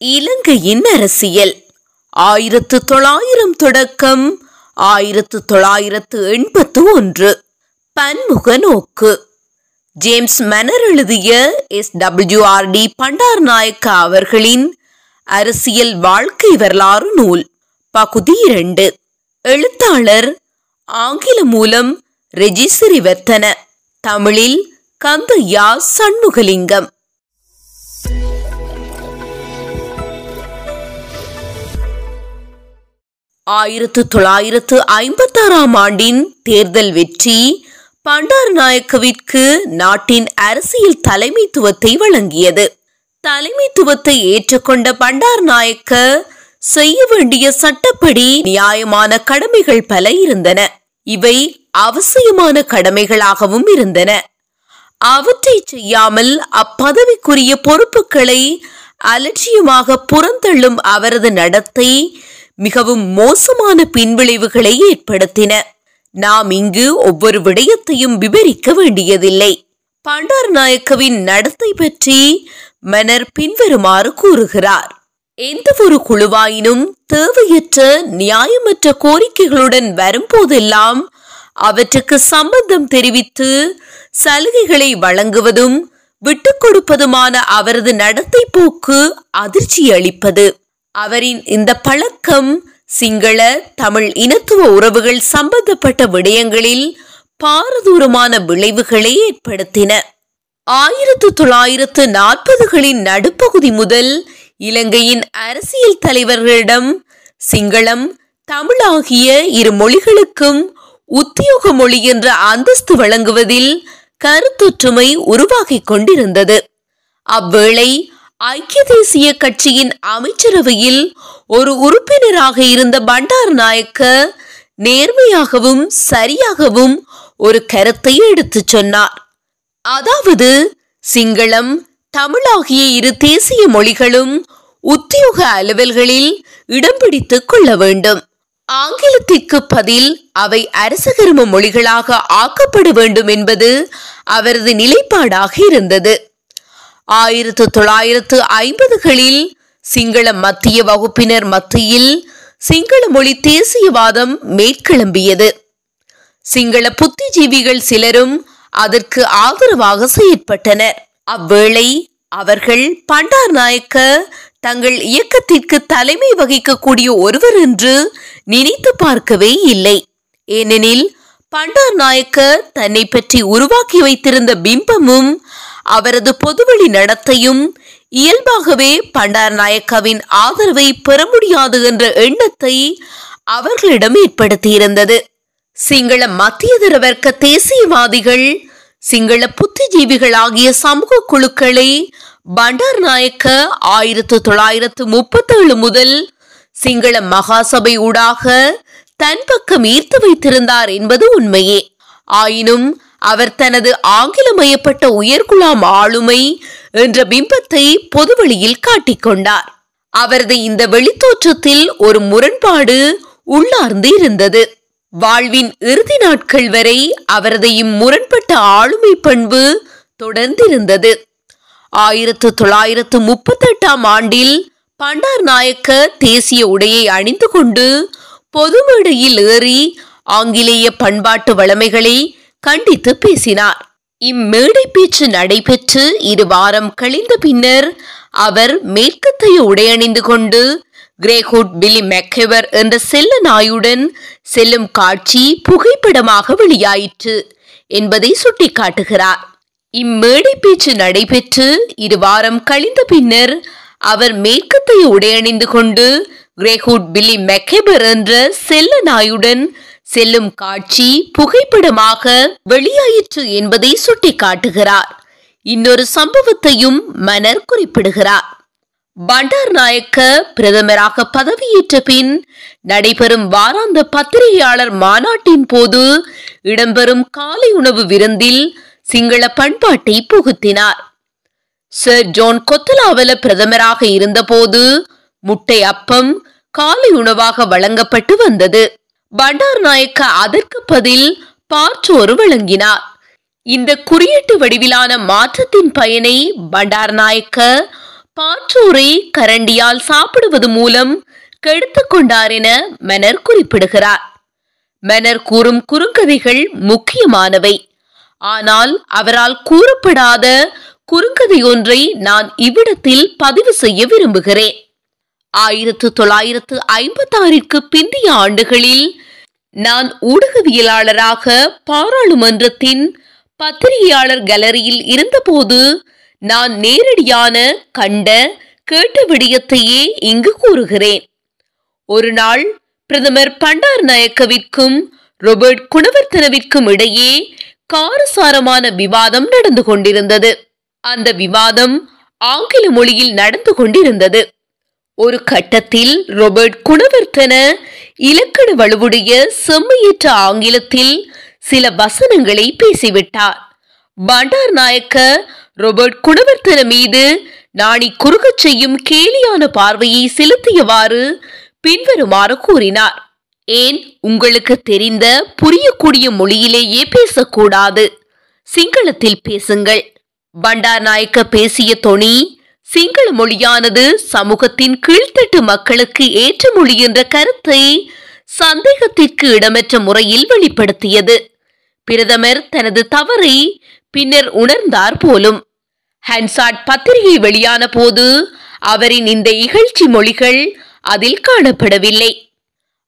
இலங்கையின் அரசியல். ஆயிரத்து தொள்ளாயிரம் தொடக்கம் ஆயிரத்து தொள்ளாயிரத்து எண்பத்து ஒன்று பன்முக நோக்கு ஜேம்ஸ் மன்னர் எழுதிய எஸ். டபிள்யூஆர்டி பண்டார் நாயக்கா அவர்களின் அரசியல் வாழ்க்கை வரலாறு நூல் பகுதி இரண்டு. எழுத்தாளர் ஆங்கில மூலம் ரெஜிசிறி வெத்தன தமிழில் கந்தையா சண்முகலிங்கம். ஆயிரத்து தொள்ளாயிரத்து ஐம்பத்தாறாம் ஆண்டின் தேர்தல் வெற்றி பண்டார் நாயக்கவிற்கு நாட்டின் அரசியல் தலைமைத்துவத்தை வழங்கியது. தலைமைத்துவத்தை ஏற்றுக்கொண்ட பண்டார் நாயக்க செய்ய வேண்டிய சட்டப்படி நியாயமான கடமைகள் பல இருந்தன. இவை அவசியமான கடமைகளாகவும் இருந்தன. அவற்றை செய்யாமல் அப்பதவிக்குரிய பொறுப்புகளை அலட்சியமாக புறந்தள்ளும் அவரது நடத்தை மிகவும் மோசமான பின்விளைவுகளை ஏற்படுத்தின. நாம் இங்கு ஒவ்வொரு விடயத்தையும் விவரிக்க வேண்டியதில்லை. பண்டார் நாயக்கவின் நடத்தை பற்றி மன்னர் பின்வருமாறு கூறுகிறார். எந்த ஒரு குழுவாயினும் தேவையற்ற நியாயமற்ற கோரிக்கைகளுடன் வரும்போதெல்லாம் அவற்றுக்கு சம்பந்தம் தெரிவித்து சலுகைகளை வழங்குவதும் விட்டுக் கொடுப்பதுமான அவரது நடத்தை போக்கு அதிர்ச்சி அளிப்பது அவரின் இந்த பழக்கம் சிங்கள தமிழ் இனத்துவ உறவுகள் சம்பந்தப்பட்ட விடயங்களில் பாரதூரமான விளைவுகளை ஏற்படுத்தின. ஆயிரத்து தொள்ளாயிரத்து நாற்பதுகளின் நடுப்பகுதி முதல் இலங்கையின் அரசியல் தலைவர்களிடம் சிங்களம் தமிழ் ஆகிய இரு மொழிகளுக்கும் உத்தியோக மொழி என்ற அந்தஸ்து வழங்குவதில் கருத்தொற்றுமை உருவாகிக் கொண்டிருந்தது. அவ்வேளை ஐக்கிய தேசிய கட்சியின் அமைச்சரவையில் ஒரு உறுப்பினராக இருந்த பண்டார் நாயக்க நேர்மையாகவும் சரியாகவும் ஒரு கருத்தை எடுத்துச் சொன்னார். அதாவது சிங்களம் தமிழ் ஆகிய இரு தேசிய மொழிகளும் உத்தியோக அலுவல்களில் இடம் பிடித்துக் கொள்ள வேண்டும். ஆங்கிலத்திற்கு பதில் அவை அரசகர்ம மொழிகளாக ஆக்கப்பட வேண்டும் என்பது அவரது நிலைப்பாடாக இருந்தது. ஆயிரத்து தொள்ளாயிரத்து ஐம்பதுகளில் சிங்கள மத்திய வகுப்பினர் மத்தியில் சிங்கள மொழி தேசியவாதம் மேற்கிளம்பியது. சிங்கள புத்திஜீவிகள் சிலரும் அதற்கு ஆதரவாக செயற்பட்டனர். அவ்வேளை அவர்கள் பண்டார் நாயக்க தங்கள் இயக்கத்திற்கு தலைமை வகிக்கக்கூடிய ஒருவர் என்று நினைத்து பார்க்கவே இல்லை. ஏனெனில் பண்டார் நாயக்க தன்னை பற்றி உருவாக்கி வைத்திருந்த பிம்பமும் அவரது பொதுவழி நடத்தையும் இயல்பாகவே பண்டார் நாயக்கவின் ஆதரவை பெற முடியாது என்ற எண்ணத்தை அவர்களிடம் ஏற்படுத்தியிருந்தது. சிங்கள மத்தியதர வர்க்க தேசியவாதிகள் சிங்கள புத்திஜீவிகள் ஆகிய சமூக குழுக்களை பண்டார் நாயக்க ஆயிரத்து தொள்ளாயிரத்து முப்பத்தேழு முதல் சிங்கள மகாசபை ஊடாக தன் பக்கம் ஈர்த்து வைத்திருந்தார் என்பது உண்மையே. ஆயினும் அவர் தனது ஆங்கிலமயப்பட்ட உயர்குலாம் ஆளுமை என்ற பிம்பத்தை பொதுவெளியில் காட்டிக்கொண்டார். அவரது இந்த வெளித்தோற்றத்தில் ஒரு முரண்பாடு உள்ளார்ந்து இருந்தது. வாழ்வின் இறுதி நாட்கள் வரை அவரது இம்முரண்பட்ட ஆளுமை பண்பு தொடர்ந்திருந்தது. ஆயிரத்து தொள்ளாயிரத்து முப்பத்தெட்டாம் ஆண்டில் பண்டார் நாயக்க தேசிய உடையை அணிந்து கொண்டு பொது மேடையில் ஏறி ஆங்கிலேய பண்பாட்டு வளமைகளை கண்டித்து பேசினார். இம்மேடை பேச்சு நடைபெற்று இரு வாரம் கழிந்த பின்னர் அவர் மேற்கத்தை உடையணிந்து கொண்டு கிரேஹுட் பில்லி மெக்கெவர் என்ற செல்ல நாயுடன் செல்லும் காட்சி புகைப்படமாக வெளியாயிற்று என்பதை சுட்டிக்காட்டுகிறார். இம்மேடை பேச்சு நடைபெற்று இரு வாரம் கழிந்த பின்னர் அவர் மேற்கத்தை உடையணிந்து கொண்டு கிரேஹுட் பில்லி மெக்கெபர் என்ற செல்ல நாயுடன் செல்லும் காட்சி புகைப்படமாக வெளியாயிற்று என்பதை சுட்டிக்காட்டுகிறார். இன்னொரு சம்பவத்தையும் மன்னர் குறிப்பிடுகிறார். பண்டார் நாயக்க பிரதமராக பதவியேற்ற பின் நடைபெறும் வாராந்த பத்திரிகையாளர் மாநாட்டின் போது இடம்பெறும் காலை உணவு விருந்தில் சிங்கள பண்பாட்டை புகுத்தினார். சர் ஜோன் கொத்தலாவல பிரதமராக இருந்தபோது முட்டை அப்பம் காலை உணவாக வழங்கப்பட்டு வந்தது. பண்டார் நாயக்க அதற்கு பதில் பாற்றோறு வழங்கினார் இந்த குறியீட்டு வடிவிலான மாற்றத்தின் பயனை பண்டார் நாயக்க பாற்றோரை கரண்டியால் சாப்பிடுவது மூலம் கெடுத்து கொண்டார் என மெனர் குறிப்பிடுகிறார். மெனர் கூறும் குறுங்கதைகள் முக்கியமானவை. ஆனால் அவரால் கூறப்படாத குறுங்கதை ஒன்றை நான் இவ்விடத்தில் பதிவு செய்ய விரும்புகிறேன். ஆயிரத்து தொள்ளாயிரத்து ஐம்பத்தாறிற்கு பிந்தைய ஆண்டுகளில் நான் ஊடகவியலாளராக பாராளுமன்றத்தின் பத்திரிகையாளர் கேலரியில் இருந்தபோது நான் நேரடியான கண்ட கேட்ட விடயத்தையே இங்கு கூறுகிறேன். ஒரு நாள் பிரதமர் பண்டார் நாயக்கவிற்கும் ரொபர்ட் குணவர்த்தனவிற்கும் இடையே காரசாரமான விவாதம் நடந்து கொண்டிருந்தது. அந்த விவாதம் ஆங்கில மொழியில் நடந்து கொண்டிருந்தது. ஒரு கட்டத்தில் ரோபர்ட் குணவர்த்தன இலக்கண வலுவுடைய செம்மையற்ற ஆங்கிலத்தில் சில வசனங்களை பேசிவிட்டார். பண்டார் நாயக்க ரோபர்ட் குணவர்த்தன மீது நாணி குறுகச் செய்யும் கேலியான பார்வையை செலுத்தியவாறு பின்வருமாறு கூறினார். ஏன் உங்களுக்கு தெரிந்த புரியக்கூடிய மொழியிலேயே பேசக்கூடாது. சிங்களத்தில் பேசுங்கள். பண்டார் நாயக்க பேசிய தொனி சிங்கள மொழியானது சமூகத்தின் கீழ்த்தட்டு மக்களுக்கு ஏற்ற மொழி என்ற கருத்தை சந்தேகத்திற்கு இடமற்ற முறையில் வெளிப்படுத்தியது. பிரதமர் தனது தவறை பின்னர் உணர்ந்தார் போலும். ஹன்சாட் பத்திரிகை வெளியான போது அவரின் இந்த இகழ்ச்சி மொழிகள் அதில் காணப்படவில்லை.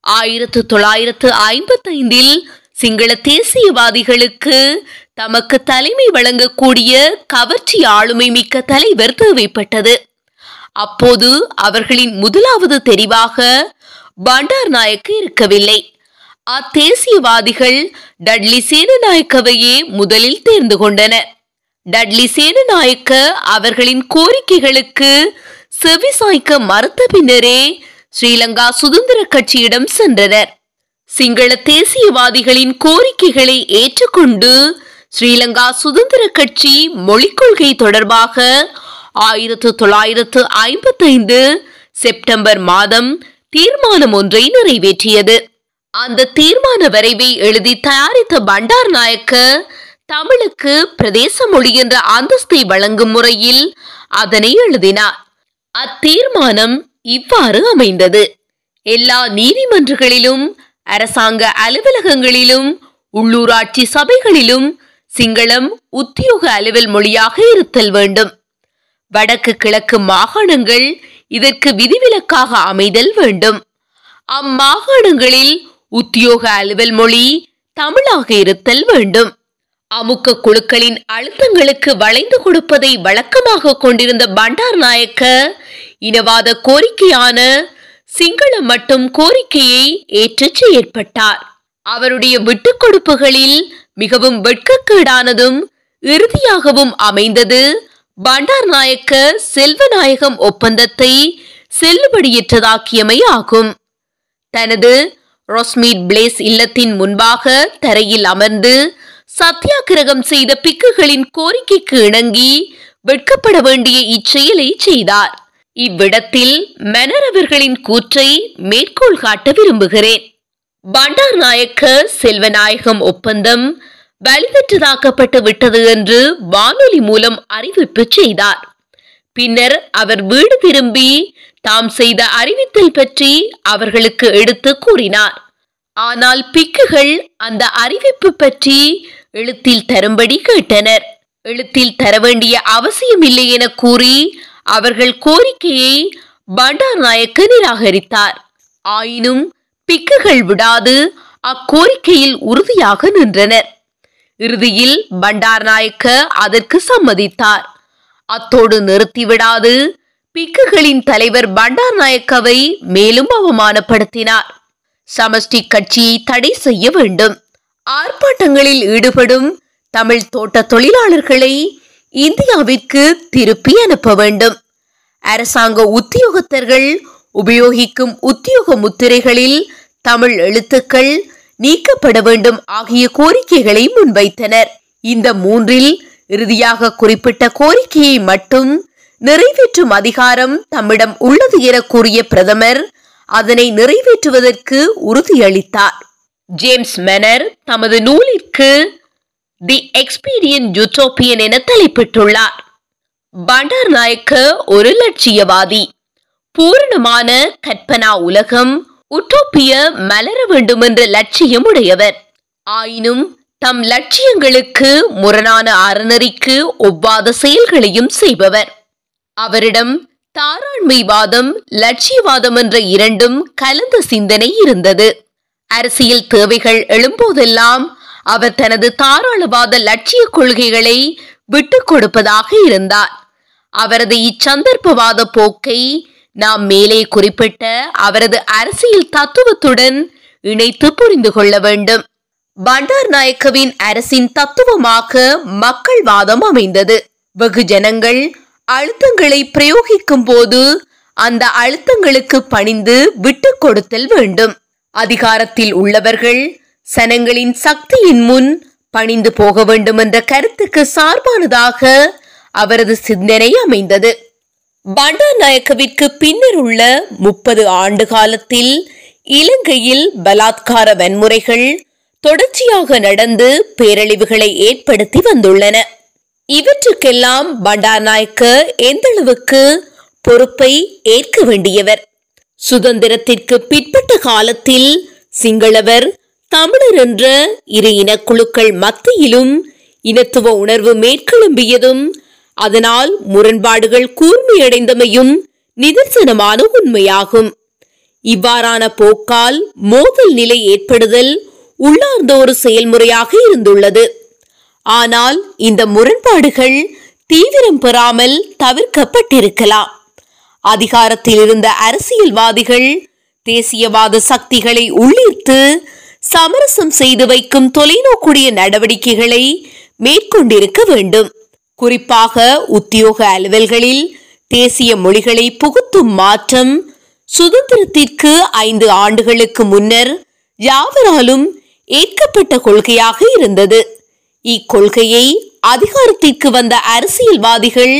ஆயிரத்து தொள்ளாயிரத்து ஐம்பத்தைந்தில் சிங்கள தேசியவாதிகளுக்கு தமக்கு தலைமை வழங்கக்கூடிய கவர்ச்சி ஆளுமை மிக்க தலைவர் தேவைப்பட்டது. அப்போது அவர்களின் முதலாவது தெரிவாக பண்டார் நாயக்கு இருக்கவில்லை. அத்தேசியவாதிகள் டட்லி சேனநாயக்கவையே முதலில் தேர்ந்து கொண்டனர் டட்லி சேனநாயக்க அவர்களின் கோரிக்கைகளுக்கு செவிசாய்க்க மறுத்த பின்னரே ஸ்ரீலங்கா சுதந்திர கட்சியிடம் சென்றனர். சிங்கள தேசியவாதிகளின் கோரிக்கைகளை ஏற்றுக்கொண்டு ஸ்ரீலங்கா சுதந்திர கட்சி மொழிக் கொள்கை தொடர்பாக ஆயிரத்து தொள்ளாயிரத்து ஐம்பத்தைந்து செப்டம்பர் மாதம் தீர்மானம் ஒன்றை நிறைவேற்றியது. அந்த தீர்மான வரைவை எழுதி தயாரித்த பண்டார் நாயக்க தமிழுக்கு பிரதேச மொழி என்ற அந்தஸ்தை வழங்கும் முறையில் அதனை எழுதினார். அத்தீர்மானம் இவ்வாறு அமைந்தது. எல்லா நீதிமன்றங்களிலும் அரசாங்க அலுவலகங்களிலும் உள்ளூராட்சி சபைகளிலும் சிங்களம் உத்தியோக அலுவல் மொழியாக இருத்தல் வேண்டும். வடக்கு கிழக்கு மாகாணங்கள் இதற்கு விதிவிலக்காக அமைதல் வேண்டும். அம்மாகாணங்களில் உத்தியோக அலுவல் மொழி தமிழாக இருத்தல் வேண்டும். அமுக்க குழுக்களின் அழுத்தங்களுக்கு வளைந்து கொடுப்பதை வழக்கமாக கொண்டிருந்த பண்டார் நாயக்க இனவாத கோரிக்கையான சிங்களம் மட்டும் கோரிக்கையை ஏற்று செயற்பட்டார் அவருடைய விட்டுக் கொடுப்புகளில் மிகவும் வெட்கக்கேடானதும் இறுதியாகவும் அமைந்தது. பண்டார் நாயக்க செல்வநாயகம் ஒப்பந்தத்தை செல்லுபடியற்றதாக்கியமை ஆகும். தனது ரொஸ்மீட் பிளேஸ் இல்லத்தின் முன்பாக தரையில் அமர்ந்து சத்தியாகிரகம் செய்த பிக்குகளின் கோரிக்கைக்கு இணங்கி வெட்கப்பட வேண்டிய இச்செயலை செய்தார். இவ்விடத்தில் மெனர் அவர்களின் கூற்றை மேற்கோள் காட்ட விரும்புகிறேன். பண்டார் நாயக்க செல்வநாயகம் ஒப்பந்தம் வலிதற்றதாக்கப்பட்டு விட்டது என்று வானொலி மூலம் அறிவிப்பு செய்தார். பின்னர் அவர் வீடு திரும்பி தாம் செய்த அறிவித்தல் பற்றி அவர்களுக்கு எடுத்து கூறினார். ஆனால் பிக்குகள் அந்த அறிவிப்பு பற்றி எழுத்தில் தரும்படி கேட்டனர். எழுத்தில் தர வேண்டிய அவசியமில்லை என கூறி அவர்கள் கோரிக்கையை பண்டார் நாயக்க நிராகரித்தார். ஆயினும் பிக்குகள் விடாது. அக்கோரிக்கையில் உறுதியாக நின்றனர். இறுதியில் பண்டார் நாயக்க அதற்கு சம்மதித்தார். அத்தோடு நிறுத்திவிடாது பிக்குகளின் தலைவர் பண்டார் நாயக்கவை மேலும் அவமானப்படுத்தினார். சமஷ்டி கட்சியை தடை செய்ய வேண்டும். ஆர்ப்பாட்டங்களில் ஈடுபடும் தமிழ் தோட்ட தொழிலாளர்களை இந்தியாவிற்கு திருப்பி அனுப்ப வேண்டும். அரசாங்க உத்தியோகத்தர்கள் உபயோகிக்கும் உத்தியோக முத்திரைகளில் தமிழ் எழுத்துக்கள் நீக்கப்பட வேண்டும் ஆகிய கோரிக்கைகளை முன்வைத்தனர். இந்த மூன்றில் இறுதியாக குறிப்பிட்ட கோரிக்கையை மட்டும் நிறைவேற்றும் அதிகாரம் தம்மிடம் உள்ளது என கூறிய பிரதமர் அதனை நிறைவேற்றுவதற்கு உறுதியளித்தார். ஜேம்ஸ் மெனர் தமது நூலிற்கு தி எக்ஸ்பீரியன் யூட்டோப்பியன் என தலைப்பிட்டுள்ளார். பண்டார் நாயக்க ஒரு லட்சியவாதி பூரணமான கற்பனா உலகம் உட்டோப்பிய மலர வேண்டும் என்ற லட்சியம் உடையவர். ஆயினும் தம் லட்சியங்களுக்கு முரணான அறநெறிக்கு ஒவ்வாத செயல்களையும் செய்பவர். அவரிடம் தாராண்மைவாதம் லட்சியவாதம் என்ற இரண்டும் கலந்த சிந்தனை இருந்தது. அரசியல் தேவைகள் எழும்போதெல்லாம் அவர் தனது தாராளவாத லட்சிய கொள்கைகளை விட்டுக் கொடுப்பதாக இருந்தார். அவரது இச்சந்தர்ப்பவாத போக்கை நாம் மேலே குறிப்பிட்ட அவரது அரசியல் தத்துவத்துடன் இணைத்து புரிந்து கொள்ள வேண்டும். பண்டார் நாயக்கவின் அரசின் தத்துவமாக மக்கள் வாதம் அமைந்தது வெகுஜனங்கள் அழுத்தங்களை பிரயோகிக்கும் போது அந்த அழுத்தங்களுக்கு பணிந்து விட்டு கொடுத்தல் வேண்டும். அதிகாரத்தில் உள்ளவர்கள் சனங்களின் சக்தியின் முன் பணிந்து போக வேண்டும் என்ற கருத்துக்கு சார்பானதாக அவரது சிந்தனை அமைந்தது. பண்டாநாயக்கவிற்கு பின்னர் உள்ள முப்பது ஆண்டு காலத்தில் இலங்கையில் பலாத்கார வன்முறைகள் தொடர்ச்சியாக நடந்து பேரழிவுகளை ஏற்படுத்தி வந்துள்ளன. இவற்றுக்கெல்லாம் பண்டாநாயக்க எந்தளவுக்கு பொறுப்பை ஏற்க வேண்டியவர்? சுதந்திரத்திற்கு பிற்பட்ட காலத்தில் சிங்களவர் தமிழர் என்ற இரு இனக்குழுக்கள் மத்தியிலும் இனத்துவ உணர்வு மேற்கெழும்பியதும் அதனால் முரண்பாடுகள் கூர்மையடைந்தமையும் நிதர்சனமான உண்மையாகும். இவ்வாறான போக்கால் மோதல் நிலை ஏற்படுதல் உள்ளார்ந்த ஒரு செயல்முறையாக இருந்துள்ளது. ஆனால் இந்த முரண்பாடுகள் தீவிரம் பெறாமல் தவிர்க்கப்பட்டிருக்கலாம். அதிகாரத்தில் இருந்த அரசியல்வாதிகள் தேசியவாத சக்திகளை உள்ளிர்த்து சமரசம் செய்து வைக்கும் தொலைநோக்குடைய நடவடிக்கைகளை மேற்கொண்டிருக்க வேண்டும். குறிப்பாக உத்தியோக அலுவல்களில் தேசிய மொழிகளை புகுத்தும் மாற்றம் சுதந்திரத்திற்கு ஐந்து ஆண்டுகளுக்கு முன்னர் யாவராலும் ஏற்கப்பட்ட கொள்கையாக இருந்தது. இக்கொள்கையை அதிகாரத்திற்கு வந்த அரசியல்வாதிகள்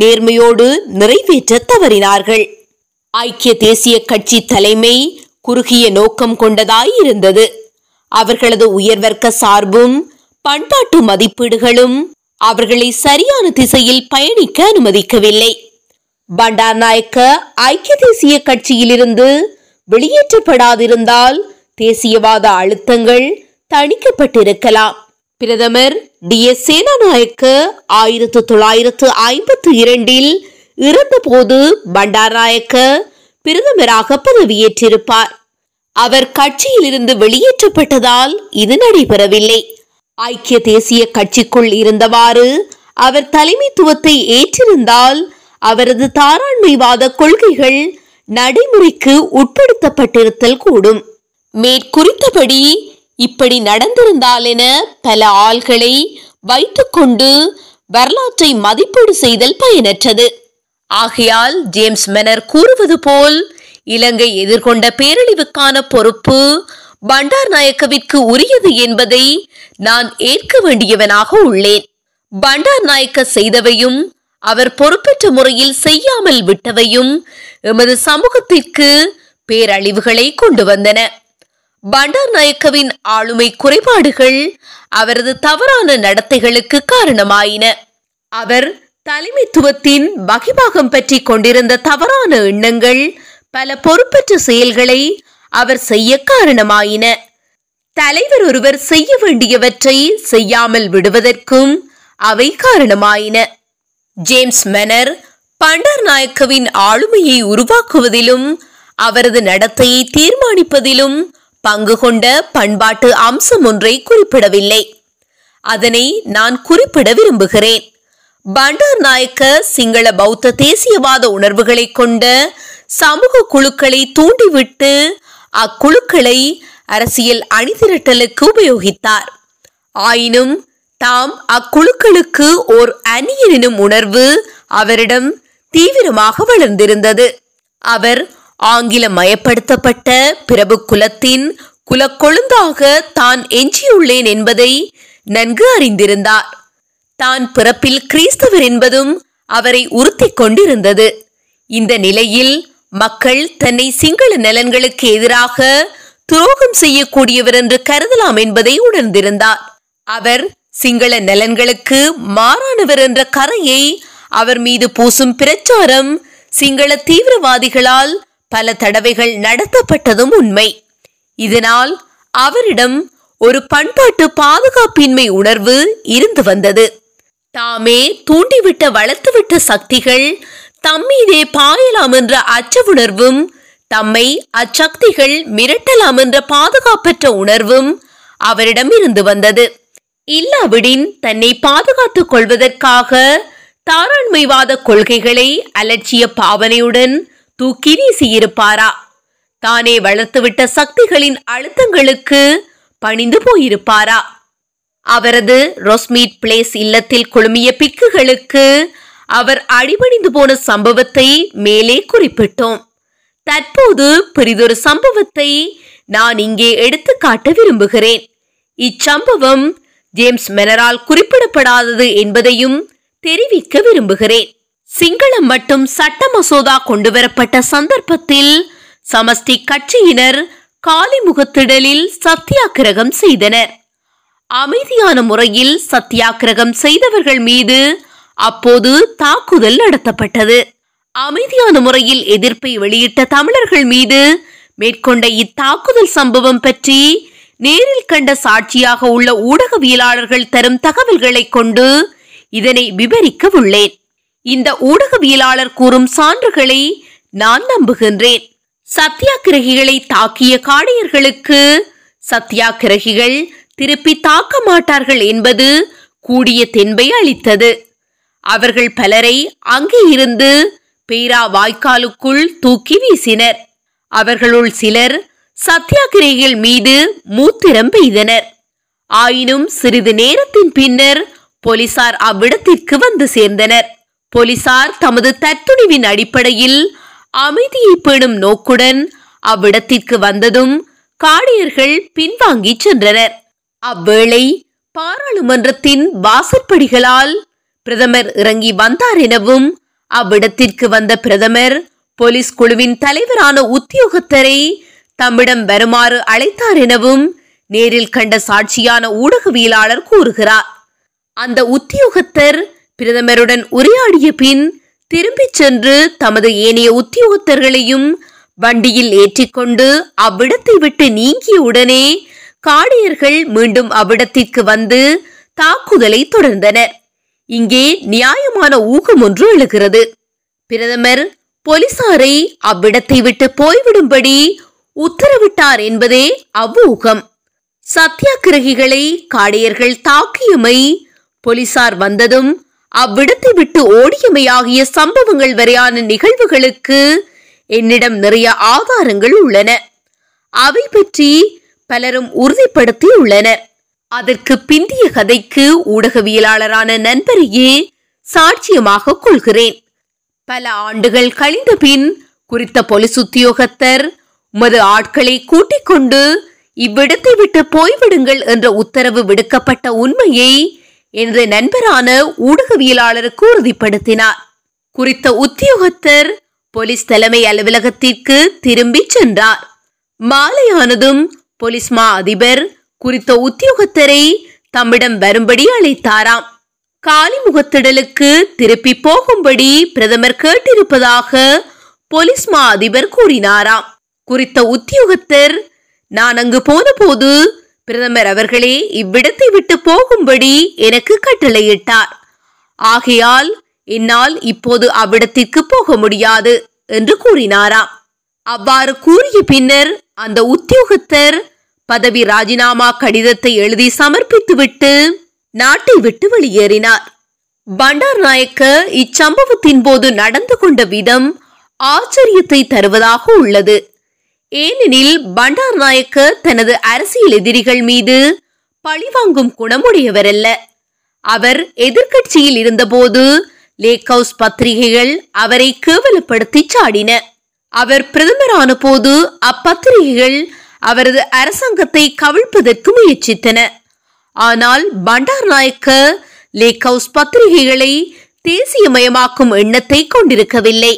நேர்மையோடு நிறைவேற்ற தவறினார்கள். ஐக்கிய தேசிய கட்சி தலைமை குறுகிய நோக்கம் கொண்டதாய் இருந்தது அவர்களது உயர்வர்க்க சார்பும் பண்பாட்டு மதிப்பீடுகளும் அவர்களை சரியான திசையில் பயணிக்க அனுமதிக்கவில்லை. பண்டார் நாயக்க ஐக்கிய தேசிய கட்சியிலிருந்து வெளியேற்றப்படாதிருந்தால் தேசியவாத அழுத்தங்கள் தணிக்கப்பட்டிருக்கலாம். பிரதமர் டி. எஸ். சேனாநாயக்க ஆயிரத்து தொள்ளாயிரத்து ஐம்பத்து இரண்டில் இறந்தபோது பண்டார் நாயக்க பிரதமராக பதவியேற்றிருப்பார். அவர் கட்சியிலிருந்து வெளியேற்றப்பட்டதால் இது நடைபெறவில்லை. ஐக்கிய தேசிய கட்சிக்குள் இருந்தவாறு அவர் தலைமைத்துவத்தை ஏற்றிருந்தால் அவரது தாராண்மைவாத கொள்கைகள் நடைமுறைக்கு உட்படுத்தப்பட்டிருத்தல் கூடும். மேற்குறித்தபடி இப்படி நடந்திருந்தால் என பல ஆள்களை வைத்துக்கொண்டு வரலாற்றை மதிப்பீடு செய்தல் பயனற்றது. ஆகையால் ஜேம்ஸ் மெனர் கூறுவது போல் இலங்கை எதிர்கொண்ட பேரழிவுக்கான பொறுப்பு பண்டார் நாயக்கவிற்கு உரியது என்பதை நான் ஏற்க வேண்டியவனாக உள்ளேன். பண்டார் நாயக்க செய்தவையும் அவர் பொறுப்பற்ற முறையில் செய்யாமல் விட்டவையும் எமது சமூகத்திற்கு பேரழிவுகளை கொண்டு வந்தன. பண்டார் நாயக்கவின் ஆளுமை குறைபாடுகள் அவரது தவறான நடத்தைகளுக்கு காரணமாயின. அவர் தலைமைத்துவத்தின் வகிபாகம் பற்றி கொண்டிருந்த தவறான எண்ணங்கள் பல பொறுப்பற்ற செயல்களை அவர் செய்ய காரணமாயின. தலைவர் ஒருவர் செய்ய வேண்டியவற்றை செய்யாமல் விடுவதற்கும் அவை காரணமாயின. ஜேம்ஸ் மெனர் பண்டார் நாயக்கவின் ஆளுமையை உருவாக்குவதிலும் அவரது நடத்தையை தீர்மானிப்பதிலும் பங்கு கொண்ட பண்பாட்டு அம்சம் ஒன்றை குறிப்பிடவில்லை. அதனை நான் குறிப்பிட விரும்புகிறேன். பண்டார் நாயக்க சிங்கள பௌத்த தேசியவாத உணர்வுகளை கொண்ட சமூக குழுக்களை தூண்டிவிட்டு அக்குழுக்களை அரசியல் அணிதிரட்டலுக்கு உபயோகித்தார். ஆயினும் தாம் அக்குழுக்களுக்கு ஓர் அந்நியன் எனும் உணர்வு அவரிடம் தீவிரமாக வளர்ந்திருந்தது. அவர் ஆங்கில மயப்படுத்தப்பட்ட பிரபு குலத்தின் குலக்கொழுந்தாக தான் எஞ்சியுள்ளேன் என்பதை நன்கு அறிந்திருந்தார். தான் பிறப்பில் கிறிஸ்தவர் என்பதும் அவரை உறுத்திக் கொண்டிருந்தது. இந்த நிலையில் மக்கள் தன்னை சிங்கள நலன்களுக்கு எதிராக துரோகம் செய்யக்கூடியவர் என்று கருதலாம் என்பதை உணர்ந்திருந்தார். அவர் சிங்கள நலன்களுக்கு மாறானவர் என்ற கரையை அவர் மீது பூசும் பிரச்சாரம் சிங்கள தீவிரவாதிகளால் பல தடவைகள் நடத்தப்பட்டதும் உண்மை. இதனால் அவரிடம் ஒரு பண்பாட்டு பாதுகாப்பின்மை உணர்வு இருந்து வந்தது. தாமே தூண்டிவிட்ட வளர்த்துவிட்ட சக்திகள் தம்மீதே பாயலாம் என்ற அச்ச உணர்வும் தம்மை அச்சக்திகள் மிரட்டலாம் என்ற பாதுகாப்பற்ற உணர்வும் அவரிடம் இருந்து வந்தது. இல்லாவிடின் தன்னை பாதுகாத்துக் கொள்வதற்காக தாராண்மைவாத கொள்கைகளை அலட்சிய பாவனையுடன் தூக்கி வீசியிருப்பாரா? தானே வளர்த்துவிட்ட சக்திகளின் அழுத்தங்களுக்கு பணிந்து போயிருப்பாரா? அவரது ரொஸ்மீட் பிளேஸ் இல்லத்தில் குழுமிய பிக்குகளுக்கு அவர் அடிபணிந்து போன சம்பவத்தை மேலே குறிப்பிட்டோம். தற்போது பெரிதொரு சம்பவத்தை நான் இங்கே எடுத்து காட்ட விரும்புகிறேன். இச்சம்பவம் ஜேம்ஸ் மெனரால் குறிப்பிடப்படாதது என்பதையும் தெரிவிக்க விரும்புகிறேன். சிங்களம் மட்டும் சட்ட மசோதா கொண்டுவரப்பட்ட சந்தர்ப்பத்தில் சமஸ்டி கட்சியினர் காலிமுகத்திடலில் சத்தியாகிரகம் செய்தனர். அமைதியான முறையில் சத்தியாகிரகம் செய்தவர்கள் மீது அப்போது தாக்குதல் நடத்தப்பட்டது. அமைதியான முறையில் எதிர்ப்பை வெளியிட்ட தமிழர்கள் மீது மேற்கொண்ட இத்தாக்குதல் சம்பவம் பற்றி நேரில் கண்ட சாட்சியாக உள்ள ஊடகவியலாளர்கள் தரும் தகவல்களை கொண்டு இதனை விவரிக்க உள்ளேன் இந்த ஊடகவியலாளர் கூறும் சான்றுகளை நான் நம்புகின்றேன். சத்தியாகிரகிகளை தாக்கிய காடையர்களுக்கு சத்தியாகிரகிகள் திருப்பி தாக்க மாட்டார்கள் என்பது கூடிய தென்பை அளித்தது. அவர்கள் பலரை அங்கே இருந்து பேரா வாய்க்காலுக்குள் தூக்கி வீசினர். அவர்களுள் சிலர் சத்தியாகிரகிகள் மீது மூத்திரம் பெய்தனர். ஆயினும் சிறிது நேரத்தின் பின்னர் போலீசார் அவ்விடத்திற்கு வந்து சேர்ந்தனர். போலீசார் தமது தத்துணிவின் அடிப்படையில் அமைதியை பேணும் நோக்குடன் அவ்விடத்திற்கு வந்ததும் காடியர்கள் பின்வாங்கி சென்றனர். அவ்வேளை பாராளுமன்றத்தின் வாசற்படிகளால் பிரதமர் இறங்கி வந்தார் எனவும் அவ்விடத்திற்கு வந்த பிரதமர் போலீஸ் குழுவின் தலைவரான உத்தியோகத்தரை தம்மிடம் வருமாறு அழைத்தார் எனவும் நேரில் கண்ட சாட்சியான ஊடகவியலாளர் கூறுகிறார். அந்த உத்தியோகத்தர் பிரதமருடன் உரையாடிய பின் திரும்பிச் சென்று தமது ஏனைய உத்தியோகத்தர்களையும் வண்டியில் ஏற்றிக்கொண்டு அவ்விடத்தை விட்டு நீங்கிய உடனே காடியர்கள் மீண்டும் அவ்விடத்திற்கு வந்து தாக்குதலை தொடர்ந்தனர். இங்கே நியாயமான ஊகம் ஒன்று எழுகிறது. பிரதமர் போலீசாரை அவ்விடத்தை விட்டு போய்விடும்படி உத்தரவிட்டார் என்பதே அவ்வூகம். சத்தியாகிரகிகளை காடையர்கள் தாக்கியமை போலீசார் வந்ததும் அவ்விடத்தை விட்டு ஓடியமை ஆகிய சம்பவங்கள் வரையான நிகழ்வுகளுக்கு என்னிடம் நிறைய ஆதாரங்கள் உள்ளன. அவை பற்றி பலரும் உறுதிப்படுத்தி உள்ளனர் அதற்கு பிந்திய கதைக்கு ஊடகவியலாளரான நண்பரையே சாட்சியமாக கொள்கிறேன். பல ஆண்டுகள் கழிந்த பின் குறித்த போலீஸ் உத்தியோகத்தர் உமது ஆட்களை கூட்டிக் கொண்டு இவ்விடத்தை விட்டு போய்விடுங்கள் என்ற உத்தரவு விடுக்கப்பட்ட உண்மையை எனது நண்பரான ஊடகவியலாளருக்கு உறுதிப்படுத்தினார். குறித்த உத்தியோகத்தர் போலீஸ் தலைமை அலுவலகத்திற்கு திரும்பி சென்றார். மாலையானதும் போலீஸ் மா அதிபர் குறித்த உத்தியோகத்தரை தம்மிடம் வரும்படி அழைத்தாராம். காலிமுகத்திடலுக்கு திருப்பி போகும்படி பிரதமர் கேட்டிருப்பதாக போலீஸ் மா அதிபர் கூறினாராம். குறித்த உத்தியோகத்தர் நான் அங்கு போனபோது பிரதமர் அவர்களே இவ்விடத்தை விட்டு போகும்படி எனக்கு கட்டளையிட்டார். ஆகையால் என்னால் இப்போது அவ்விடத்திற்கு போக முடியாது என்று கூறினாராம். அவ்வாறு கூறிய பின்னர் அந்த உத்தியோகத்தர் பதவி ராஜினாமா கடிதத்தை எழுதி சமர்ப்பித்துவிட்டு நாட்டை விட்டு வெளியேறினார். பண்டார் நாயக்க இச்சம்பவத்தின் போது நடந்து கொண்ட விதம் ஆச்சரியத்தை தருவதாக உள்ளது. ஏனெனில் பண்டார் நாயக்க தனது அரசியல் எதிரிகள் மீது பழிவாங்கும் குணமுடையவரல்ல. அவர் எதிர்க்கட்சியில் இருந்தபோது லேக் ஹவுஸ் பத்திரிகைகள் அவரை கேவலப்படுத்தி சாடின. அவர் பிரதமரான போது அப்பத்திரிகைகள் அவரது அரசாங்கத்தை கவிழ்ப்பதற்கு முயற்சித்தன. ஆனால் பண்டார் நாயக்க லேக் ஹவுஸ் பத்திரிகைகளை தேசியமயமாக்கும் எண்ணத்தை கொண்டிருக்கவில்லை.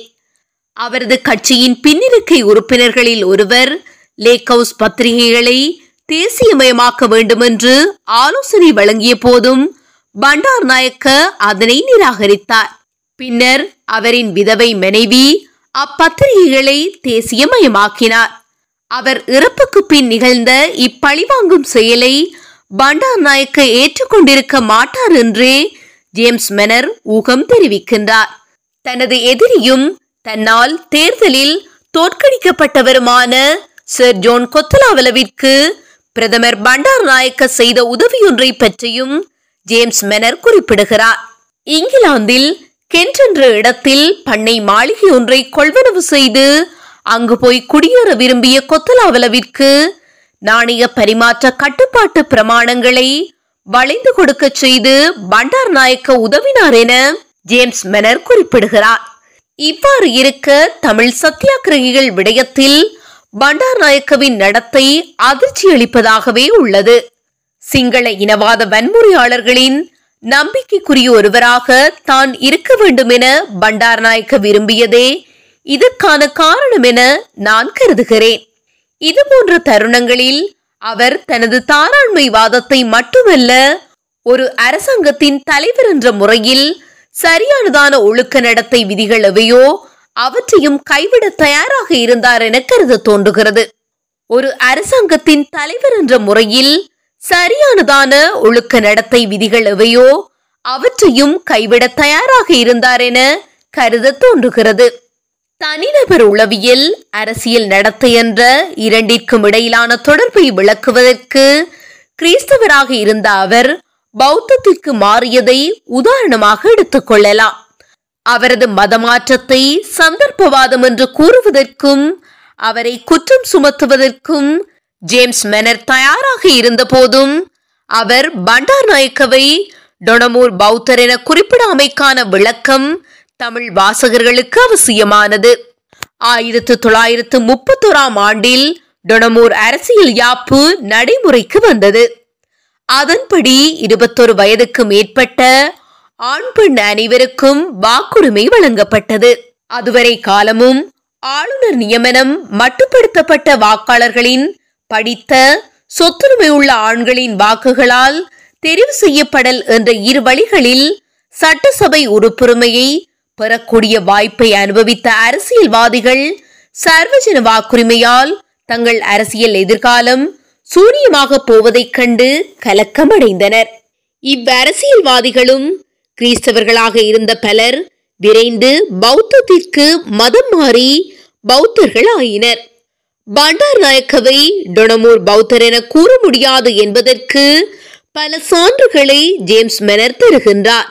அவரது கட்சியின் பின்னிருக்கை உறுப்பினர்களில் ஒருவர் லேக் ஹவுஸ் பத்திரிகைகளை தேசியமயமாக்க வேண்டுமென்று ஆலோசனை வழங்கிய போதும் பண்டார் நாயக்க அதனை நிராகரித்தார். பின்னர் அவரின் விதவை மனைவி அப்பத்திரிகைகளை தேசியமயமாக்கினார். அவர் இறப்புக்கு பின் நிகழ்ந்த இப்பழிவாங்கும் செயலை பண்டார் நாயக்க ஏற்றுக்கொண்டிருக்க மாட்டார் என்றே ஜேம்ஸ் மெனர் ஊகம் தெரிவிக்கின்றார். தனது எதிரியும் தன்னால் தேர்தலில் தோற்கடிக்கப்பட்டவருமான சர் ஜோன் கொத்தலாவலவிற்கு பிரதமர் பண்டார் நாயக்க செய்த உதவியொன்றை பற்றியும் ஜேம்ஸ் மெனர் குறிப்பிடுகிறார். இங்கிலாந்தில் கென்ட் என்ற இடத்தில் பண்ணை மாளிகை ஒன்றை கொள்வனவு செய்து அங்கு போய் குடியேற விரும்பிய கொத்தலாவலவிற்கு நாணய பரிமாற்ற கட்டுப்பாட்டு பிரமாணங்களை வளைந்து கொடுக்கச் செய்து பண்டார் நாயக்க உதவினார் என ஜேம்ஸ் மெனர் குறிப்பிடுகிறார். இவ்வாறு இருக்க தமிழ் சத்தியாகிரகிகள் விடயத்தில் பண்டார் நாயக்கவின் நடத்தை அதிர்ச்சியளிப்பதாகவே உள்ளது. சிங்கள இனவாத வன்முறையாளர்களின் நம்பிக்கைக்குரிய ஒருவராக தான் இருக்க வேண்டும் என பண்டார் நாயக்க விரும்பியதே இதற்கான காரணம் என நான் கருதுகிறேன். இதுபோன்ற தருணங்களில் அவர் தனது தாராண்மை வாதத்தை மட்டுமல்ல ஒரு அரசாங்கத்தின் தலைவர் என்ற முறையில் சரியானதான ஒழுக்க நடத்தை விதிகள் எவையோ அவற்றையும் கைவிட தயாராக இருந்தார் என கருத தோன்றுகிறது. ஒரு அரசாங்கத்தின் தலைவர் என்ற முறையில் சரியானதான ஒழுக்க நடத்தை விதிகள் எவையோ அவற்றையும் கைவிட தயாராக இருந்தார் என கருத தோன்றுகிறது. தனிநபர் உளவியல் அரசியல் நடத்தை என்ற இரண்டிற்கும் இடையிலான தொடர்பை விளக்குவதற்கு கிறிஸ்தவராக இருந்த அவர் பௌத்தத்திற்கு மாறியதை உதாரணமாக எடுத்துக்கொள்ளலாம் அவரது மதமாற்றத்தை சந்தர்ப்பவாதம் என்று கூறுவதற்கும் அவரை குற்றம் சுமத்துவதற்கும் ஜேம்ஸ் மெனர் தயாராக இருந்த போதும் அவர் பண்டார் நாயக்கவை டொனமூர் பௌத்தர் என குறிப்பிடாமைக்கான விளக்கம் தமிழ் வாசகர்களுக்கு அவசியமானது. ஆயிரத்து தொள்ளாயிரத்து முப்பத்தோராம் ஆண்டில் டொனமூர் அரசியல் யாப்பு நடைமுறைக்கு வந்தது. அதன்படி இருபத்தொரு வயதுக்கு மேற்பட்ட ஆண் பெண் அனைவருக்கும் வாக்குரிமை வழங்கப்பட்டது. அதுவரை காலமும் ஆளுநர் நியமனம் மட்டுப்படுத்தப்பட்ட வாக்காளர்களின் படித்த சொத்துரிமை உள்ள ஆண்களின் வாக்குகளால் தெரிவு செய்யப்படல் என்ற இரு வழிகளில் சட்டசபை உறுப்புரிமையை பெறக்கூடிய வாய்ப்பை அனுபவித்த அரசியல்வாதிகள் சர்வஜன வாக்குரிமையால் தங்கள் அரசியல் எதிர்காலம் சூரியமாக போவதைக் கண்டு கலக்கமடைந்தனர். இவ்வரசியல்வாதிகளும் கிறிஸ்தவர்களாக இருந்த பலர் விரைந்து பௌத்தத்திற்கு மதம் மாறி பௌத்தர்கள் ஆயினர் பண்டார் நாயக்கவை டொனமூர் பௌத்தர் என கூற முடியாது என்பதற்கு பல சான்றுகளை ஜேம்ஸ் மெனர் தருகின்றார்.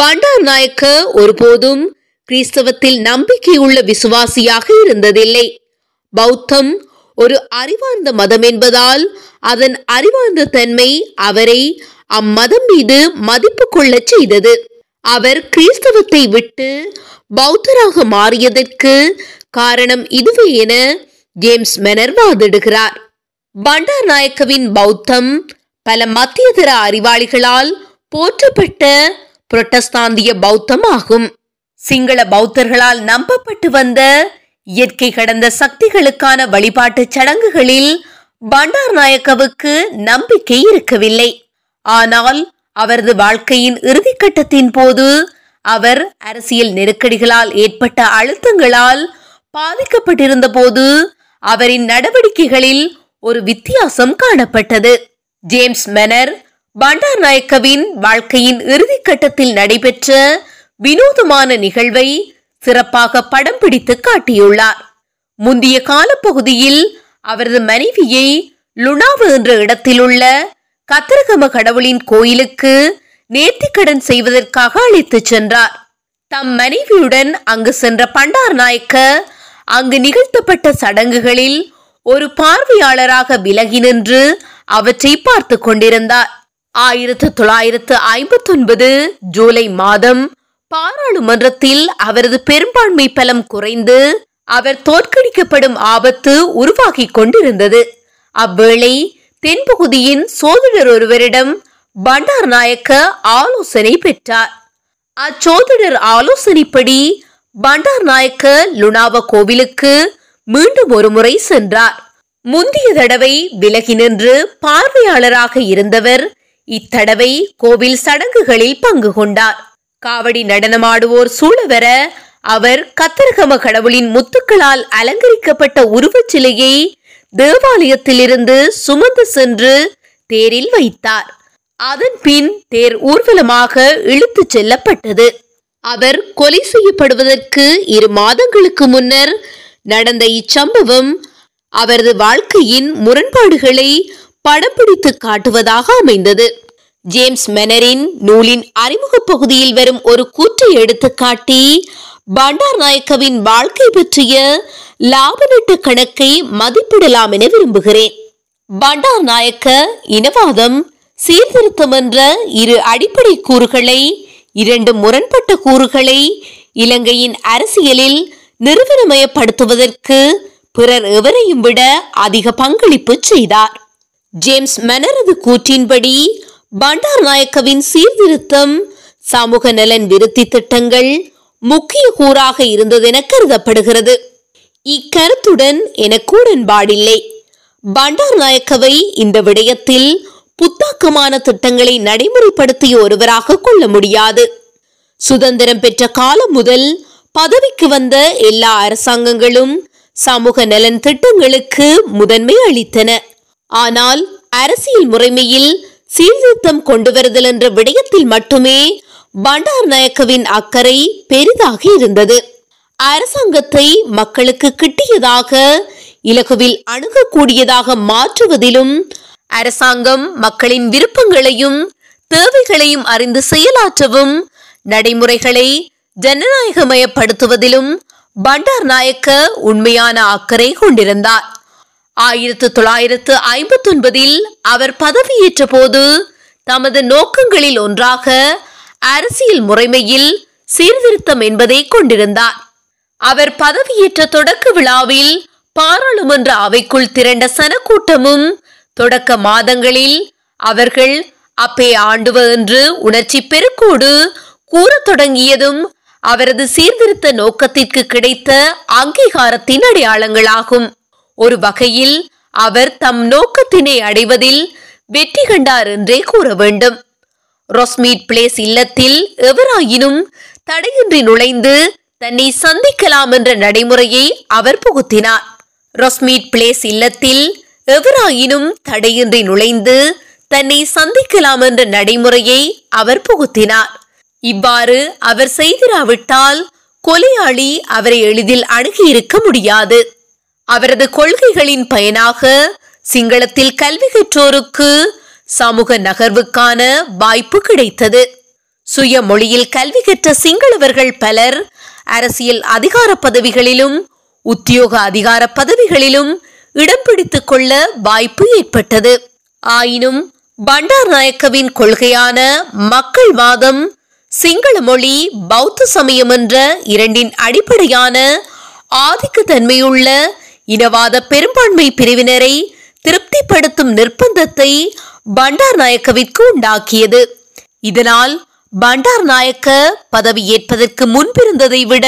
பண்டார் நாயக்க ஒருபோதும் கிறிஸ்தவத்தில் நம்பிக்கையுள்ள விசுவாசியாக இருந்ததில்லை. பௌத்தம் ஒரு அறிவார்ந்த மதம் என்பதால் அதன் அறிவார்ந்த தன்மை அவரை அம்மதம் மீது மதிப்பு கொள்ளச் செய்தது. அவர் கிறிஸ்தவத்தை விட்டு பௌத்தராக மாறியதற்கு காரணம் இதுவே என ஜேம்ஸ் மெனர் வாதிடுகிறார். பண்டார் நாயக்கவின் பௌத்தம் பல மத்தியதர அறிவாளிகளால் போற்றப்பட்ட புரட்டஸ்தாந்திய பௌத்தம் ஆகும் சிங்கள பௌத்தர்களால் நம்பப்பட்டு வந்த இயற்கை கடந்த சக்திகளுக்கான வழிபாட்டுச் சடங்குகளில் பண்டார் நாயக்கவுக்கு நம்பிக்கை இருக்கவில்லை. ஆனால் அவரது வாழ்க்கையின் இறுதிக்கட்டத்தின் போது அவர் அரசியல் நெருக்கடிகளால் ஏற்பட்ட அழுத்தங்களால் பாதிக்கப்பட்டிருந்த போது அவரின் நடவடிக்கைகளில் ஒரு வித்தியாசம் காணப்பட்டது. ஜேம்ஸ் மெனர் பண்டார் நாயக்கவின் வாழ்க்கையின் இறுதிக்கட்டத்தில் நடைபெற்ற வினோதமான நிகழ்வை சிறப்பாக படம் பிடித்து காட்டியுள்ளார். முந்தைய காலப்பகுதியில் அவரது மனைவியை லுணாவு என்ற இடத்திலுள்ள கத்திரகம கடவுளின் கோயிலுக்கு நேர்த்திக்கடன் செய்வதற்காக அழைத்துச் சென்றார். தம் மனைவியுடன் அங்கு சென்ற பண்டார் நாயக்க அங்கு நிகழ்த்தப்பட்ட சடங்குகளில் ஒரு பார்வையாளராக விலகி நின்று அவற்றை பார்த்து கொண்டிருந்தார். ஆயிரத்து தொள்ளாயிரத்து ஐம்பத்தி ஒன்பது ஜூலை மாதம் பாராளுமன்றத்தில் அவரது பெரும்பான்மை பலம் குறைந்து அவர் தோற்கடிக்கப்படும் ஆபத்து உருவாகி கொண்டிருந்தது. அவ்வேளை தென்பகுதியின் சோதரர் ஒருவரிடம் பண்டார் நாயக்க ஆலோசனை பெற்றார். அச்சோதிடர் ஆலோசனைப்படி பண்டார் நாயக்க லுணாவ கோவிலுக்கு மீண்டும் ஒரு முறை சென்றார். முந்தைய தடவை விலகி நின்று பார்வையாளராக இருந்தவர் இத்தடவை கோவில் சடங்குகளில் பங்கு கொண்டார். காவடி நடனமாடுவோர் சூழவர அவர் கத்தரகம கடவுளின் முத்துக்களால் அலங்கரிக்கப்பட்ட உருவச் சிலையை தேவாலயத்திலிருந்து சுமந்து சென்று தேரில் வைத்தார். அதன் பின் தேர் ஊர்வலமாக இழுத்துச் செல்லப்பட்டது. அவர் கொலை செய்யப்படுவதற்கு இரு மாதங்களுக்கு முன்னர் நடந்த இச்சம்பவம் அவரது வாழ்க்கையின் முரண்பாடுகளை படம் பிடித்து காட்டுவதாக அமைந்தது. ஜேம்ஸ் மெனரின் நூலின் அறிமுக பகுதியில் வரும் ஒரு கூற்றை எடுத்து காட்டி பண்டார் நாயக்கவின் வாழ்க்கை பற்றிய லாப நட்ட கணக்கை மதிப்பிடலாம் என விரும்புகிறேன். பண்டார் நாயக்க இனவாதம் சீர்திருத்தம் என்ற இரு அடிப்படை கூறுகளை இரண்டு முரண்பட்ட கூறுகளை இலங்கையின் அரசியலில் நிறுவனமயப்படுத்துவதற்கு பிறர் எவரையும் விட அதிக பங்களிப்பு செய்தார். ஜேம்ஸ் மெனரது கூற்றின்படி பண்டார் நாயக்கவின் சீர்திருத்தம் சமூக நலன் விருத்தி திட்டங்கள் முக்கிய கூறாக இருந்ததென கருதப்படுகிறது. இக்கருத்துடன் எனக்கு உடன்பாடில்லை. பண்டார் நாயக்கவை இந்த விடயத்தில் புத்தாக்கமான திட்டங்களை நடைமுறைப்படுத்திய ஒருவராக கொள்ள முடியாது. சுதந்திரம் பெற்ற காலம் முதல் பதவிக்கு வந்த எல்லா அரசாங்கங்களும் சமூக நலன் திட்டங்களுக்கு முதன்மை அளித்தன. ஆனால் அரசியல் முறைமையில் சீர்திருத்தம் கொண்டு வருதல் என்ற விடயத்தில் மட்டுமே பண்டார் நாயக்கவின் அக்கறை பெரிதாக இருந்தது. அரசாங்கத்தை மக்களுக்கு கிட்டியதாக இலகுவில் அணுகக்கூடியதாக மாற்றுவதிலும் அரசாங்கம் மக்களின் விருப்பங்களையும் தேவைகளையும் அறிந்து செயலாற்றவும் நடைமுறைகளை ஜனநாயகமயப்படுத்துவதிலும் பண்டார் நாயக்க உண்மையான அக்கறை கொண்டிருந்தார். ஆயிரத்து தொள்ளாயிரத்து ஐம்பத்தி ஒன்பதில் அவர் பதவியேற்ற போது தமது நோக்கங்களில் ஒன்றாக அரசியல் முறைமையில் சீர்திருத்தம் என்பதை கொண்டிருந்தார். அவர் பதவியேற்ற தொடக்க விழாவில் பாராளுமன்ற அவைக்குள் திரண்ட சனக்கூட்டமும் தொடக்க மாதங்களில் அவர்கள் அப்பே ஆண்டுவ என்று உணர்ச்சி பெருக்கோடு கூறத் தொடங்கியதும் அவரது சீர்திருத்த நோக்கத்திற்கு கிடைத்த அங்கீகாரத்தின் அடையாளங்களாகும். ஒரு வகையில் அவர் தம் நோக்கத்தினை அடைவதில் வெற்றி கண்டார் என்றே கூற வேண்டும். ரொஸ்மீட் பிளேஸ் இல்லத்தில் எவராயினும் தடையின்றி நுழைந்து தன்னை சந்திக்கலாம் என்ற நடைமுறையை அவர் புகுத்தினார். ரொஸ்மீட் பிளேஸ் இல்லத்தில் எவராயினும் தடையின்றி நுழைந்து தன்னை சந்திக்கலாம் என்ற நடைமுறையை அவர் புகுத்தினார். இவ்வாறு அவர் செய்திராவிட்டால் கொலையாளி அவரை எளிதில் அணுகியிருக்க முடியாது. அவரது கொள்கைகளின் பயனாக சிங்களத்தில் கல்வி கற்றோருக்கு சமூக நகர்வுக்கான வாய்ப்பு கிடைத்தது. சுய மொழியில் கல்வி கற்ற சிங்களவர்கள் பலர் அரசியல் அதிகார பதவிகளிலும் உத்தியோக அதிகார பதவிகளிலும் இடம் பிடித்துக் கொள்ள வாய்ப்பு ஏற்பட்டது. ஆயினும் பண்டார் நாயக்கவின் கொள்கையான மக்கள் வாதம் சிங்கள மொழி பௌத்த சமயம் என்ற இரண்டின் அடிப்படையான ஆதிக்க தன்மையுள்ள இனவாத பெரும்பான்மை பிரிவினரை திருப்திப்படுத்தும் நிர்பந்தத்தை பண்டார் நாயக்கவிற்கு உண்டாக்கியது. இதனால் பண்டார் நாயக்க பதவியேற்பதற்கு முன்பிருந்ததை விட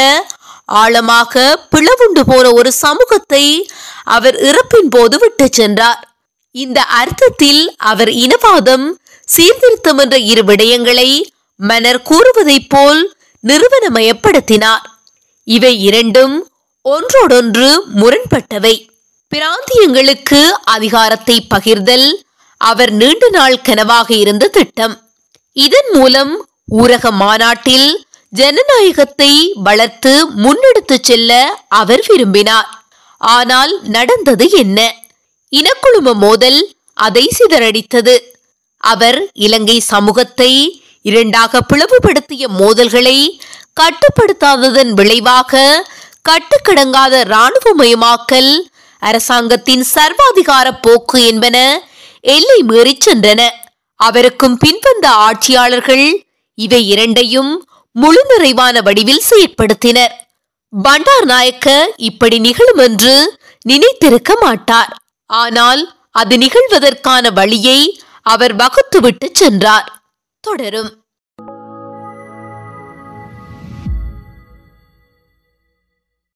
ஆழமாக பிளவுண்டு போன ஒரு சமூகத்தை அவர் இறப்பின் போது விட்டுச் சென்றார். இந்த அர்த்தத்தில் அவர் இனவாதம் சீர்திருத்தம் என்ற இரு விடயங்களை மன்னர் கூறுவதைப் போல் நிறுவனமயப்படுத்தினார். இவை இரண்டும் ஒன்றோடொன்று முரண்பட்டவை. பிராந்தியங்களுக்கு அதிகாரத்தை பகிர்தல் அவர் நீண்ட நாள் கனவாக இருந்த திட்டம். இதன் மூலம் ஊரக மாநாட்டில் ஜனநாயகத்தை வளர்த்து முன்னெடுத்துச் செல்ல அவர் விரும்பினார். ஆனால் நடந்தது என்ன? இனக்குழும மோதல் அதை சிதறடித்தது. அவர் இலங்கை சமூகத்தை இரண்டாக பிளவுபடுத்திய மோதல்களை கட்டுப்படுத்தாததன் விளைவாக கட்டுக்கடங்காத இராணுவமயமாக்கல். அரசாங்கத்தின் சர்வாதிகார போக்கு என்பன எல்லை மீறிச் சென்றன. அவருக்கும் பின்வந்த ஆட்சியாளர்கள் இவை இரண்டையும் முழு நிறைவான வடிவில் செயற்படுத்தினர். பண்டார் நாயக்க இப்படி நிகழும் என்று நினைத்திருக்க மாட்டார். ஆனால் அது நிகழ்வதற்கான வழியை அவர் வகுத்துவிட்டு சென்றார். தொடரும்.